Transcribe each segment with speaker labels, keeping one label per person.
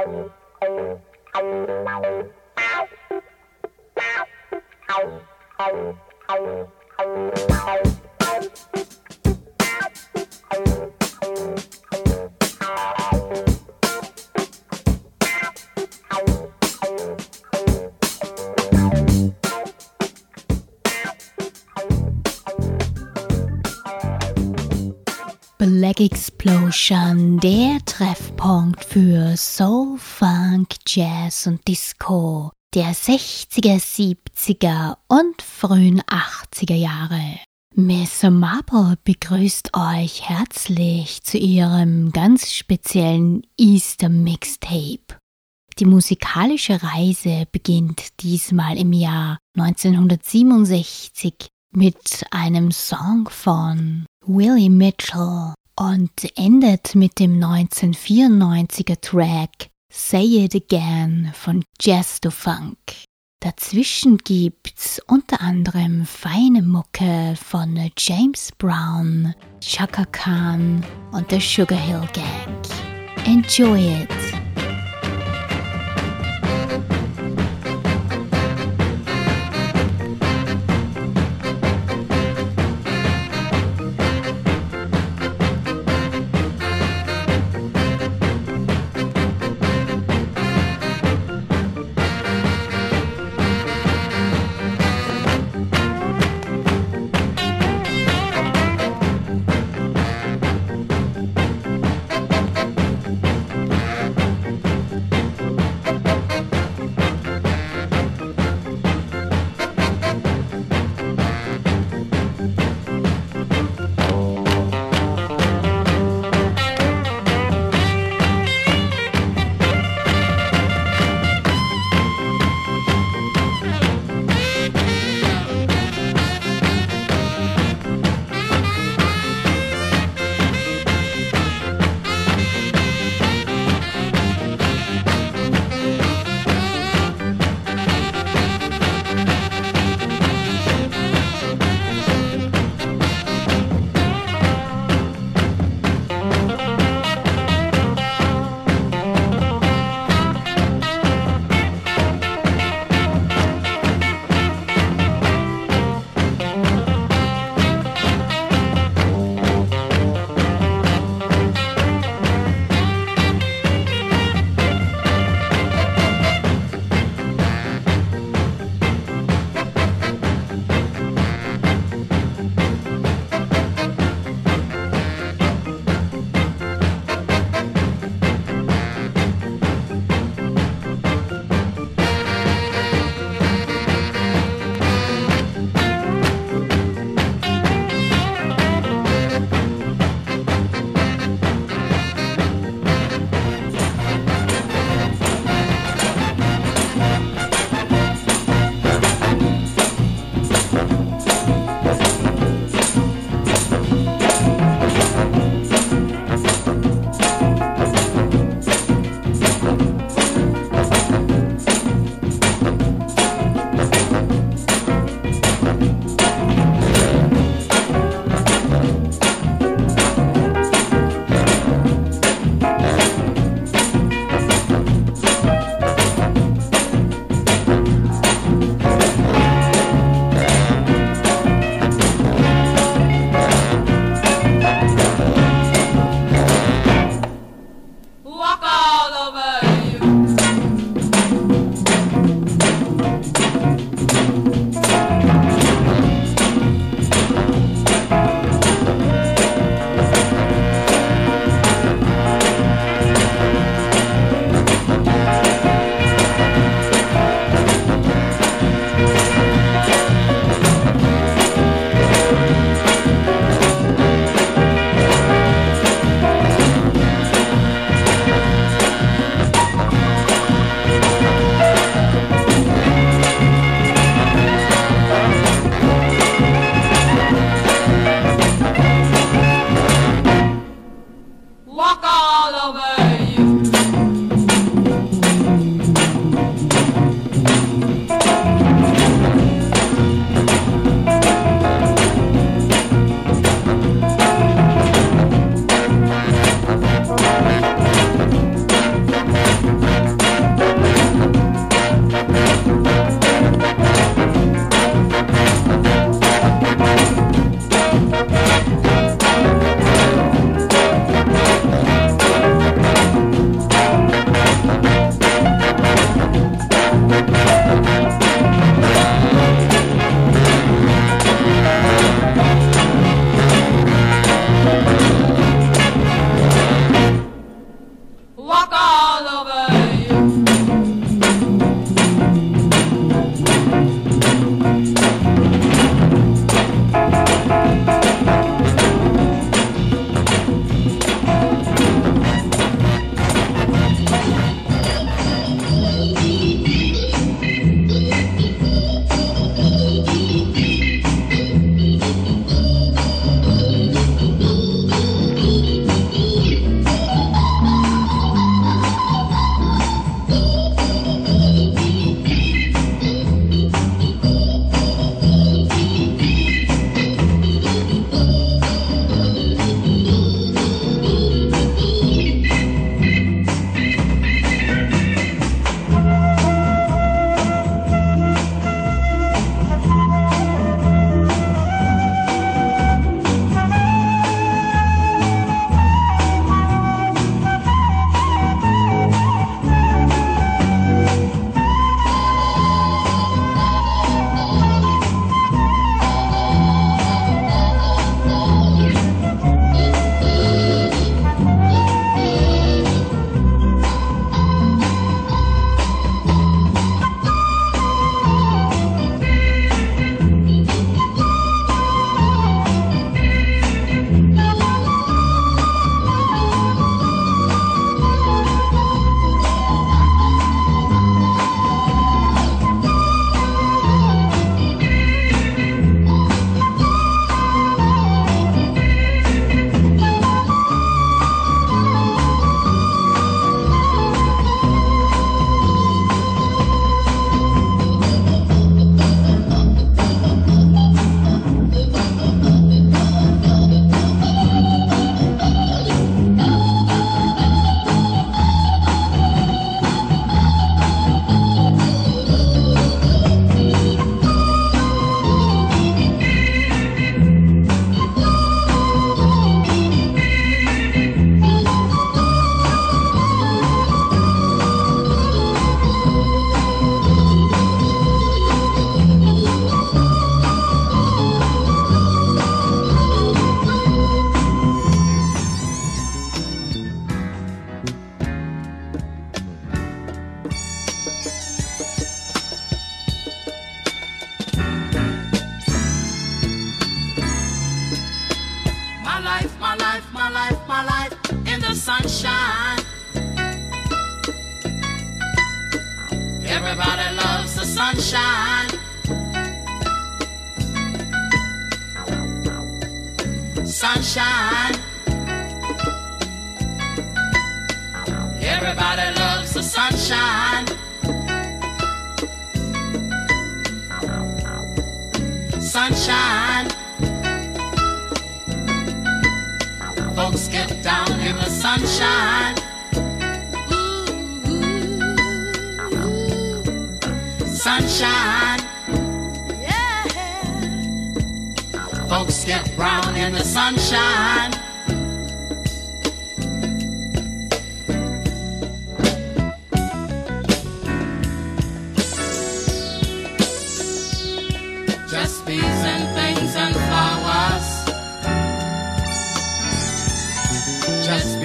Speaker 1: Thank you. Explosion, der Treffpunkt für Soul, Funk, Jazz und Disco der 60er, 70er und frühen 80er Jahre. Miss Marple begrüßt euch herzlich zu ihrem ganz speziellen Easter Mixtape. Die musikalische Reise beginnt diesmal im Jahr 1967 mit einem Song von Willie Mitchell und endet mit dem 1994er Track Say It Again von Jazz to Funk. Dazwischen gibt's unter anderem feine Mucke von James Brown, Chaka Khan und der Sugar Hill Gang. Enjoy it!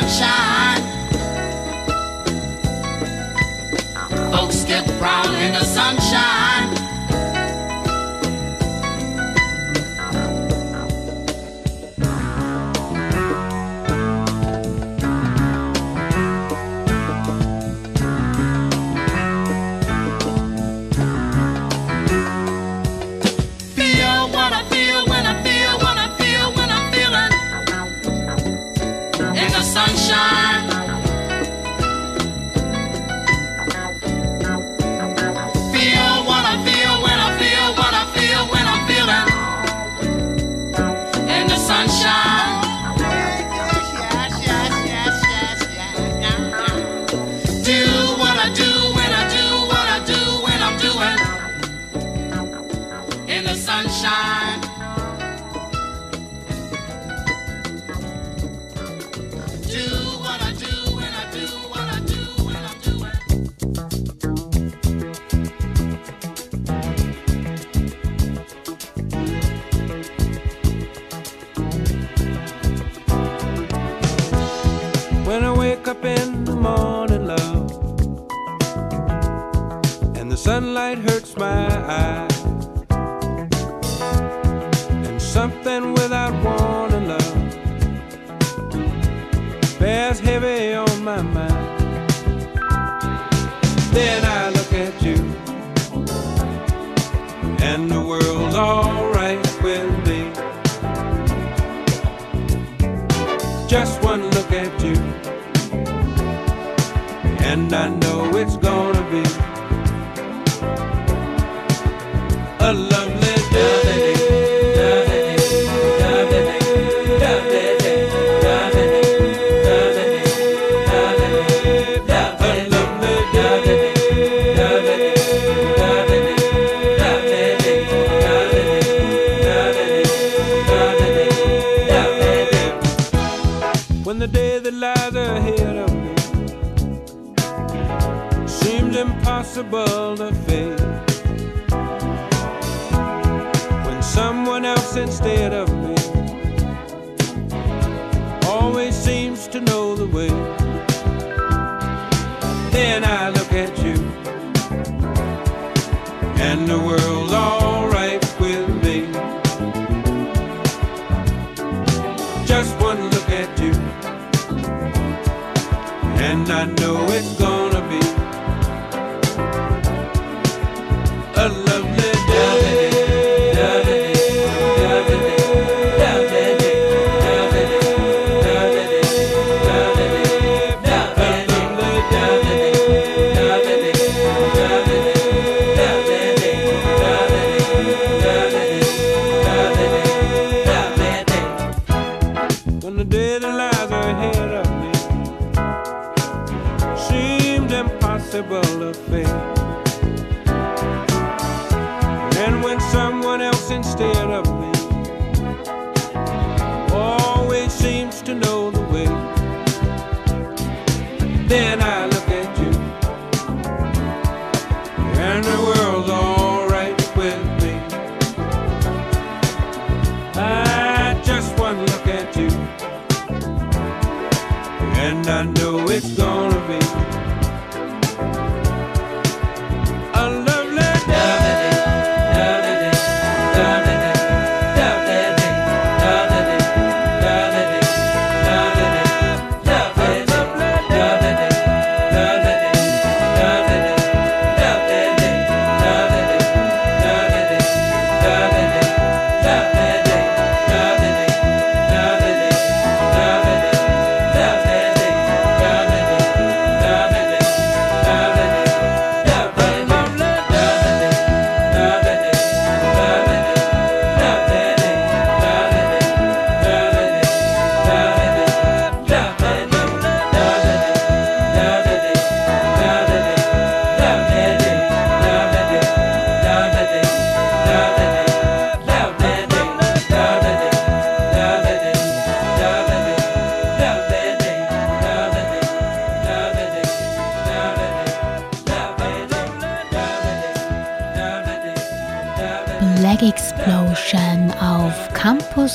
Speaker 2: sunshine. Folks get proud in the sunshine.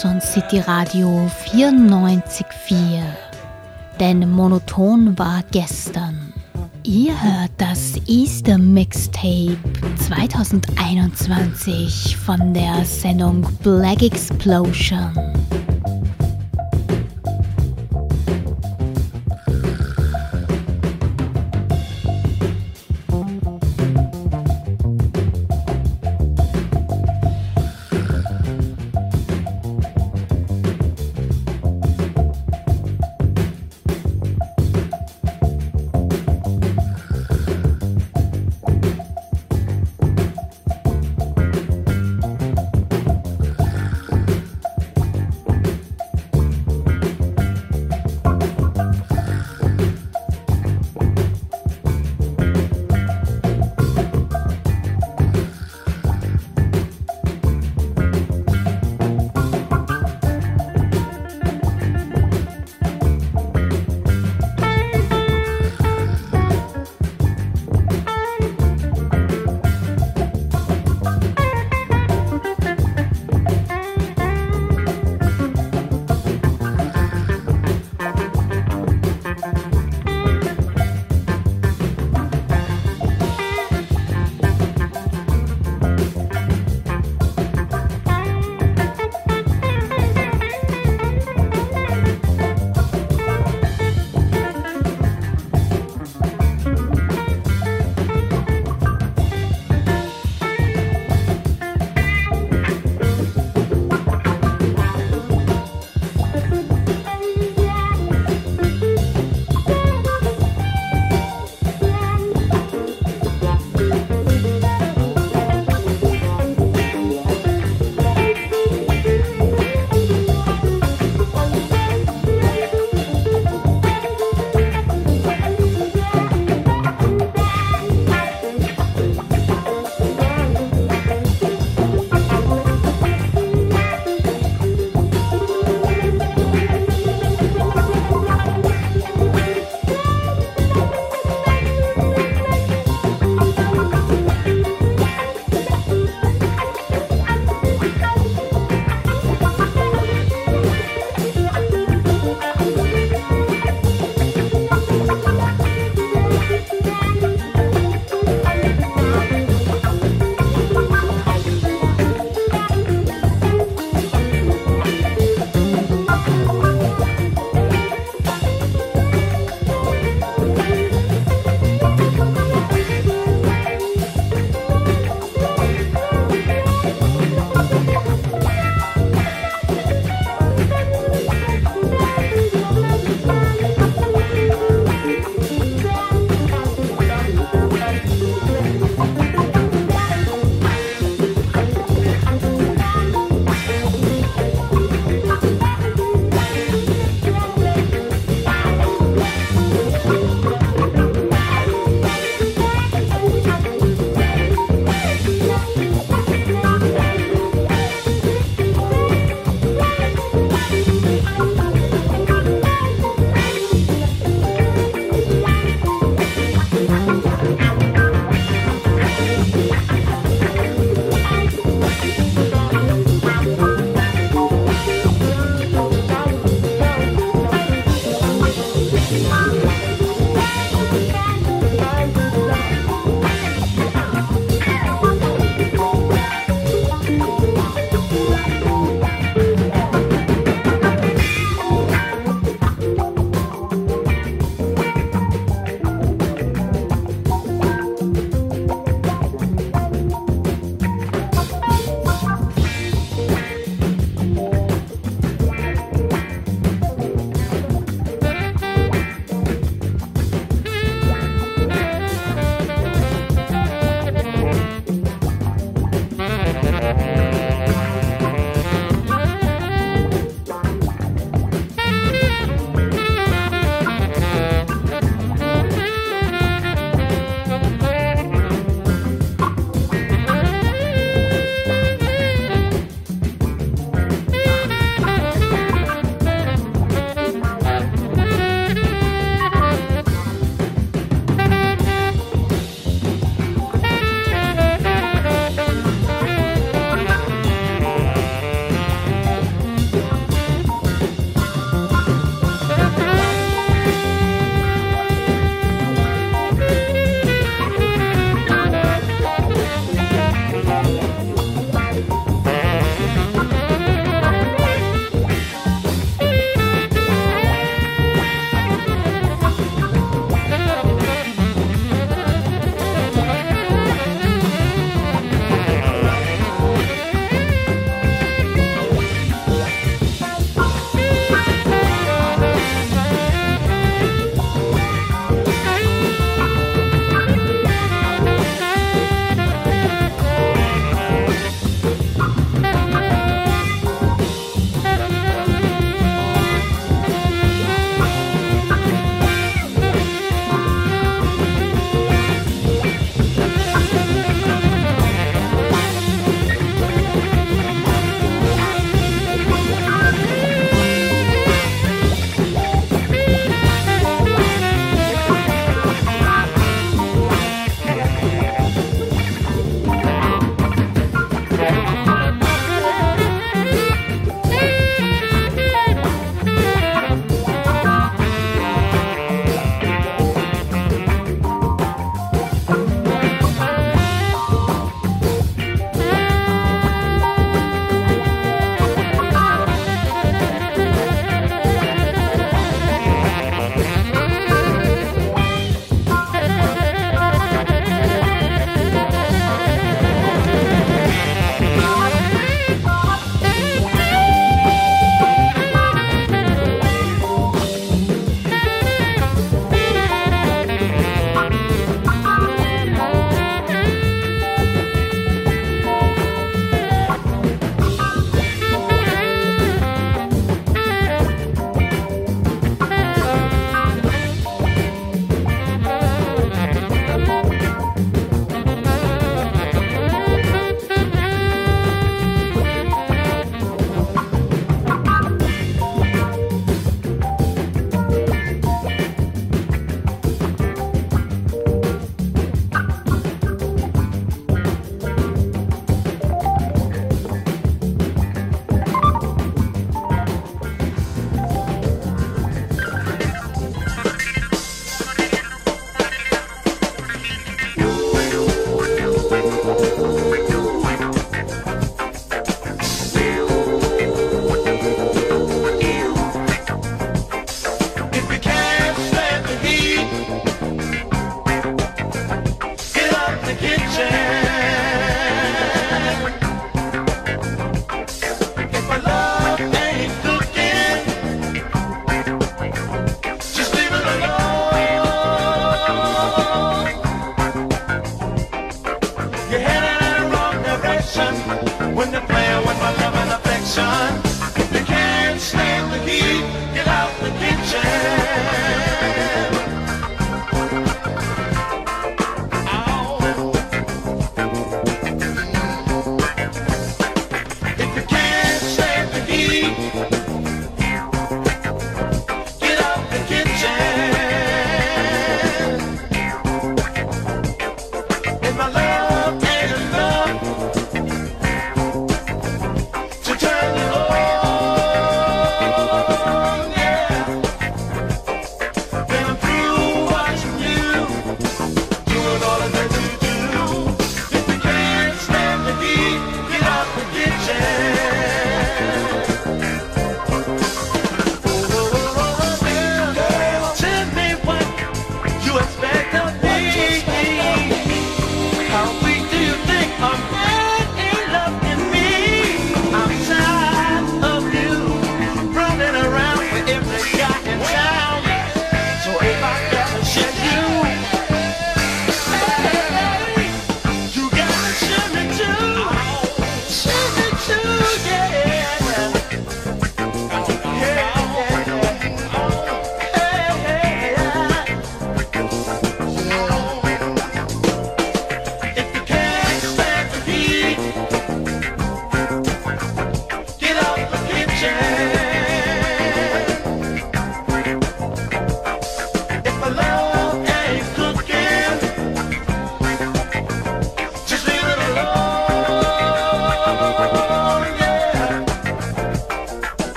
Speaker 1: Tucson City Radio 94.4. Denn monoton war gestern. Ihr hört das Easter Mixtape 2021 von der Sendung Black Explosion.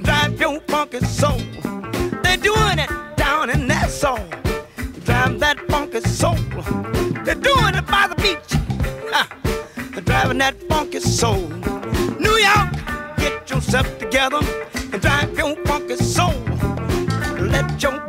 Speaker 3: drive your funky soul. They're doing it down in that soul. Drive that funky soul. They're doing it by the beach. Ah, driving that funky soul. New York, get yourself together and drive your funky soul. Let your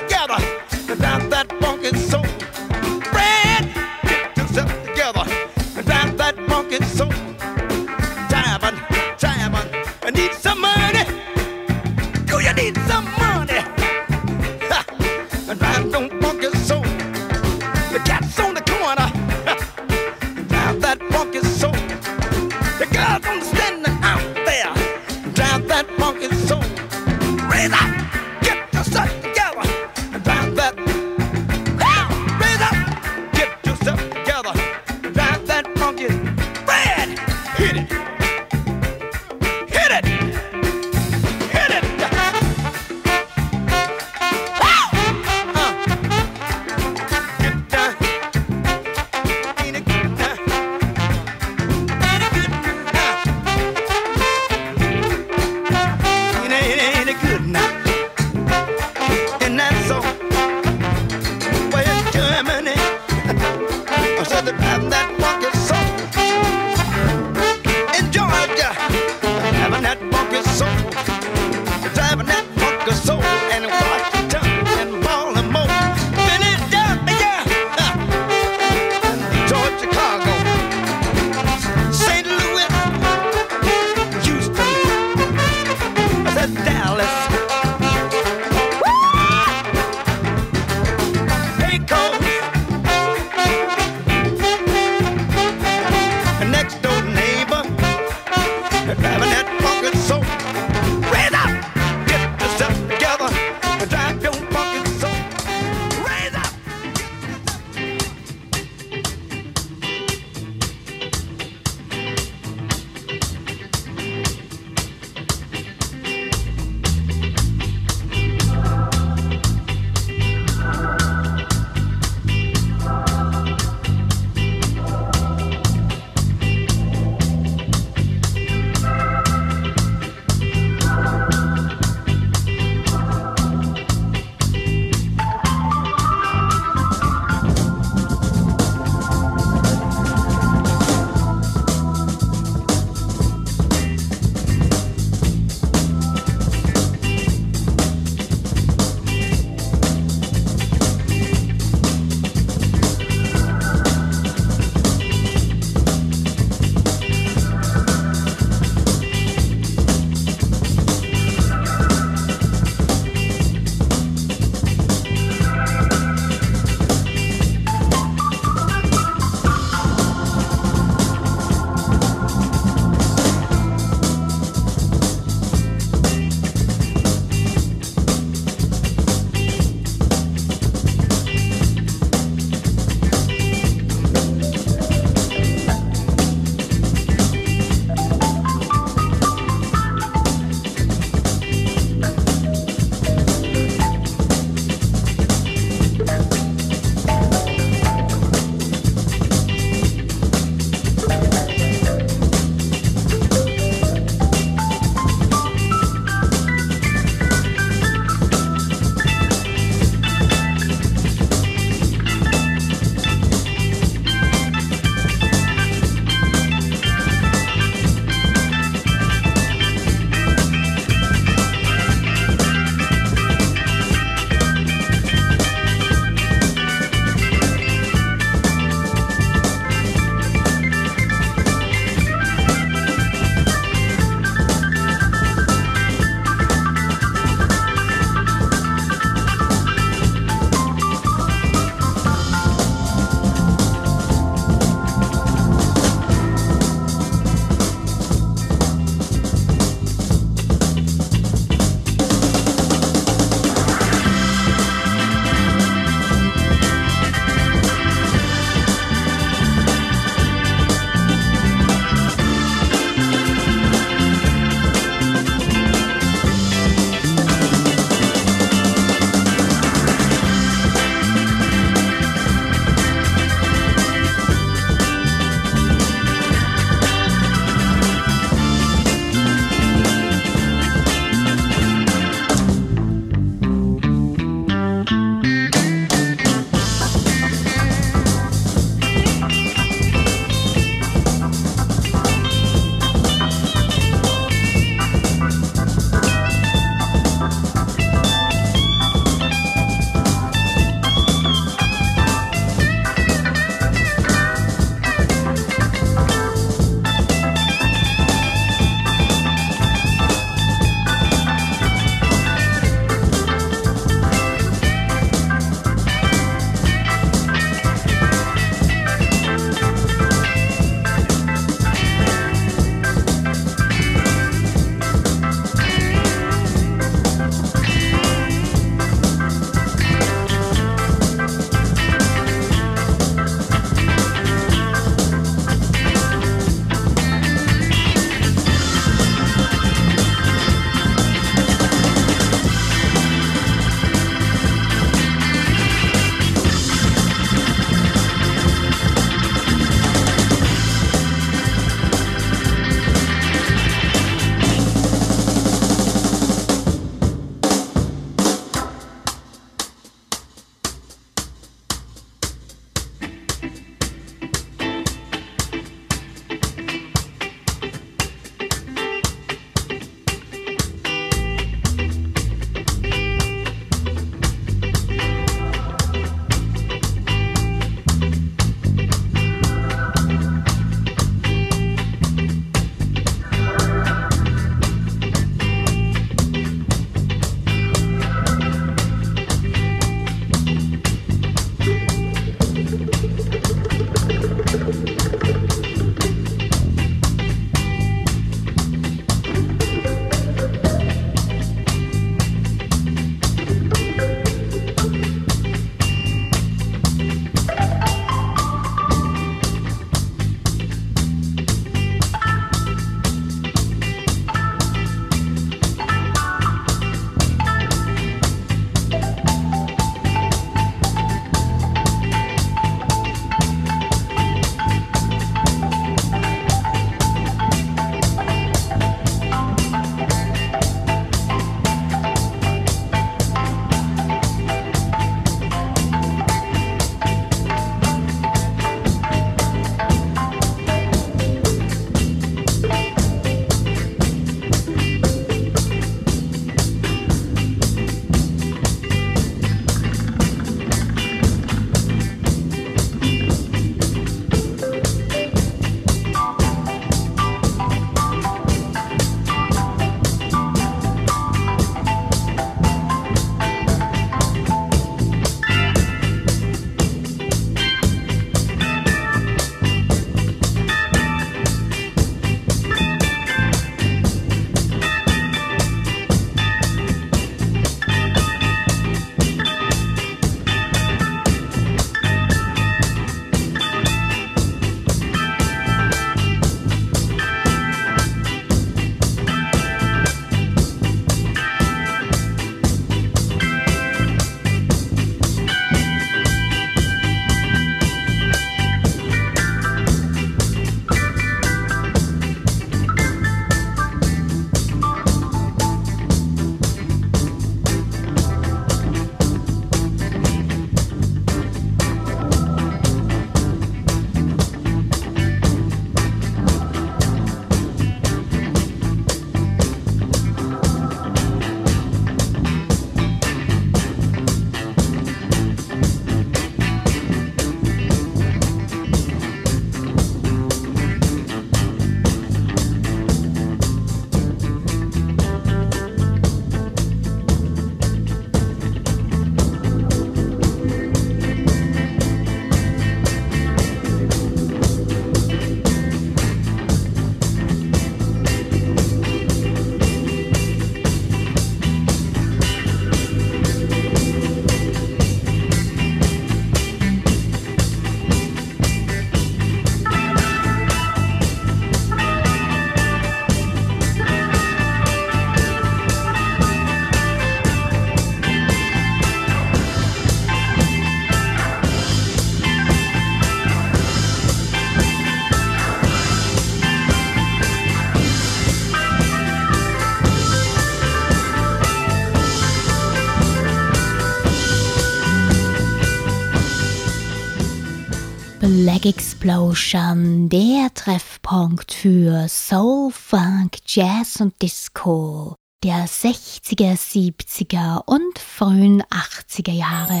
Speaker 4: Black Explosion, der Treffpunkt für Soul, Funk, Jazz und Disco der 60er, 70er und frühen 80er Jahre.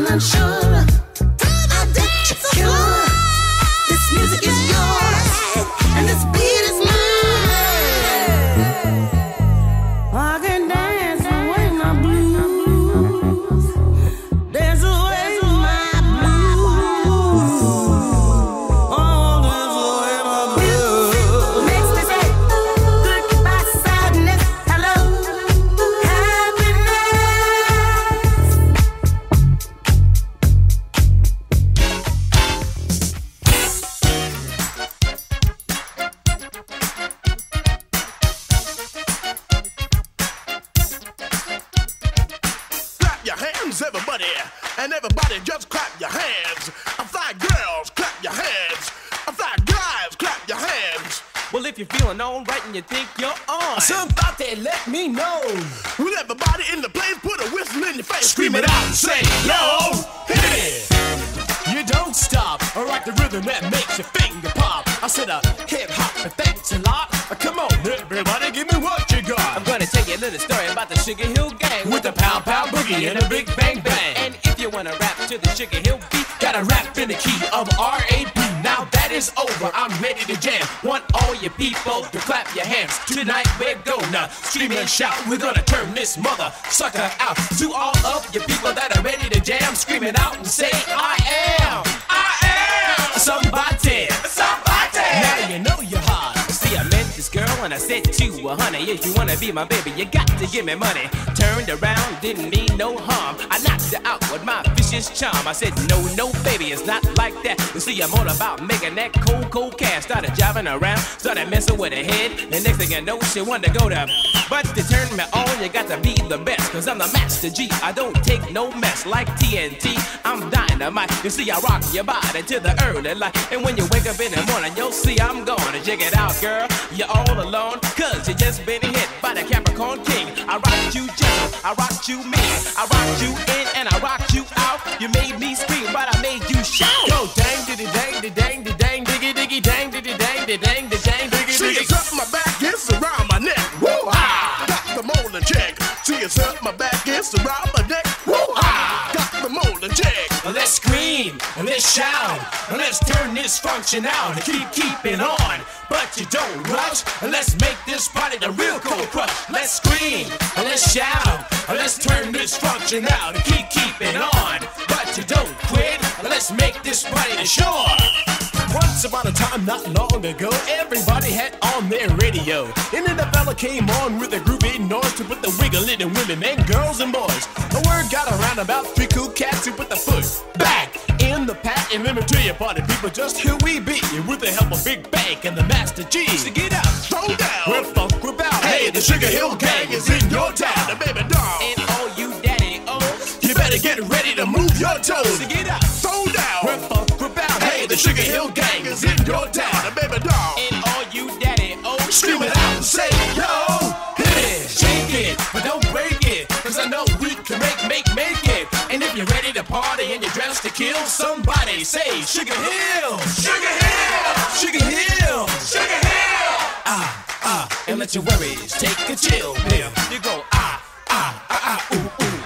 Speaker 5: I'm not sure. Shout. We're gonna turn this mother sucker out. To all of you people that are ready to jam, scream scream out and say, I am, I am somebody. Somebody. Now you know you're hot. See, I met this girl and I said to her, honey, if you wanna be my baby, you got to give me money. Turned around, didn't mean no harm. I knocked her out with my vicious charm. I said, no, no, baby, it's not like that. You see, I'm all about making that cold, cold cash. Started driving around, started messing with her head. The next thing I know, she wanted to go to. But to turn me on, you got to be the best. Cause I'm the master G. I don't take no mess like TNT. I'm dynamite. You see, I rock your body to the early light. And when you wake up in the morning, you'll see I'm gonna check it out, girl. You're all alone, cause you just been hit by the Capricorn King. I rock you gentle, I rock you mean. I rock you in and I rock you out. You made me scream, but I made you shout. Go dang diddy dang diddy dang diddy dang diggy diggy dang diddy dang diddy dang diddy dang diggy diggy.
Speaker 6: it's up my back, it's around my neck. Woo ha! Got the molding check. See, it's up my back, it's around my neck. Woo ha! Got the molding check.
Speaker 5: Let's scream, and let's shout, and let's turn this function out and keep keeping on. But you don't rush, and let's make this party the real cold crush. Let's scream, and let's shout, and let's turn this function out and keep keeping on. But you don't quit, and let's make this party the shore. Once upon a time, not long ago, everybody had on their radio. And then the fella came on with a groovy noise to put the wiggle in the women and girls and boys. The word got around about three cool cats who put the foot back in the pack. And let me tell you, party people, just who we be with the help of Big Bank and the Master Gee. So get up,
Speaker 6: Throw down.
Speaker 5: we're funk about.
Speaker 6: Hey, the Sugarhill Gang is in your town. The baby doll.
Speaker 5: And all you daddy oh,
Speaker 6: You better get ready to move your toes.
Speaker 5: so get up,
Speaker 6: Throw down.
Speaker 5: we're funk
Speaker 6: the Sugarhill Gang is in your town. The baby doll.
Speaker 5: And all you daddy oh,
Speaker 6: Scream it out and say, yo, hit it.
Speaker 5: Shake it, but don't break it. Cause I know we can make, make, make it. And if you're ready to party and you're dressed to kill, somebody say Sugar Hill, Sugar Hill, Sugar Hill, Sugar Hill. Ah, ah, and let your worries take a chill pill. You go ah, ah, ah, ah, ooh, ooh.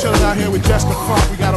Speaker 7: chilling out here with Jestofunk. We got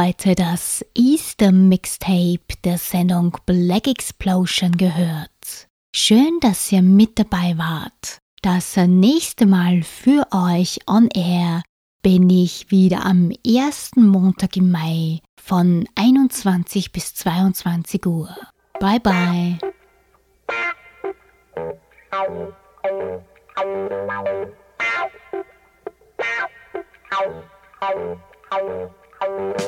Speaker 1: heute das Easter Mixtape der Sendung Black Explosion gehört. Schön, dass ihr mit dabei wart. Das nächste Mal für euch on air bin ich wieder am ersten Montag im Mai von 21 bis 22 Uhr. Bye bye. Hello. Thank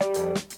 Speaker 1: you.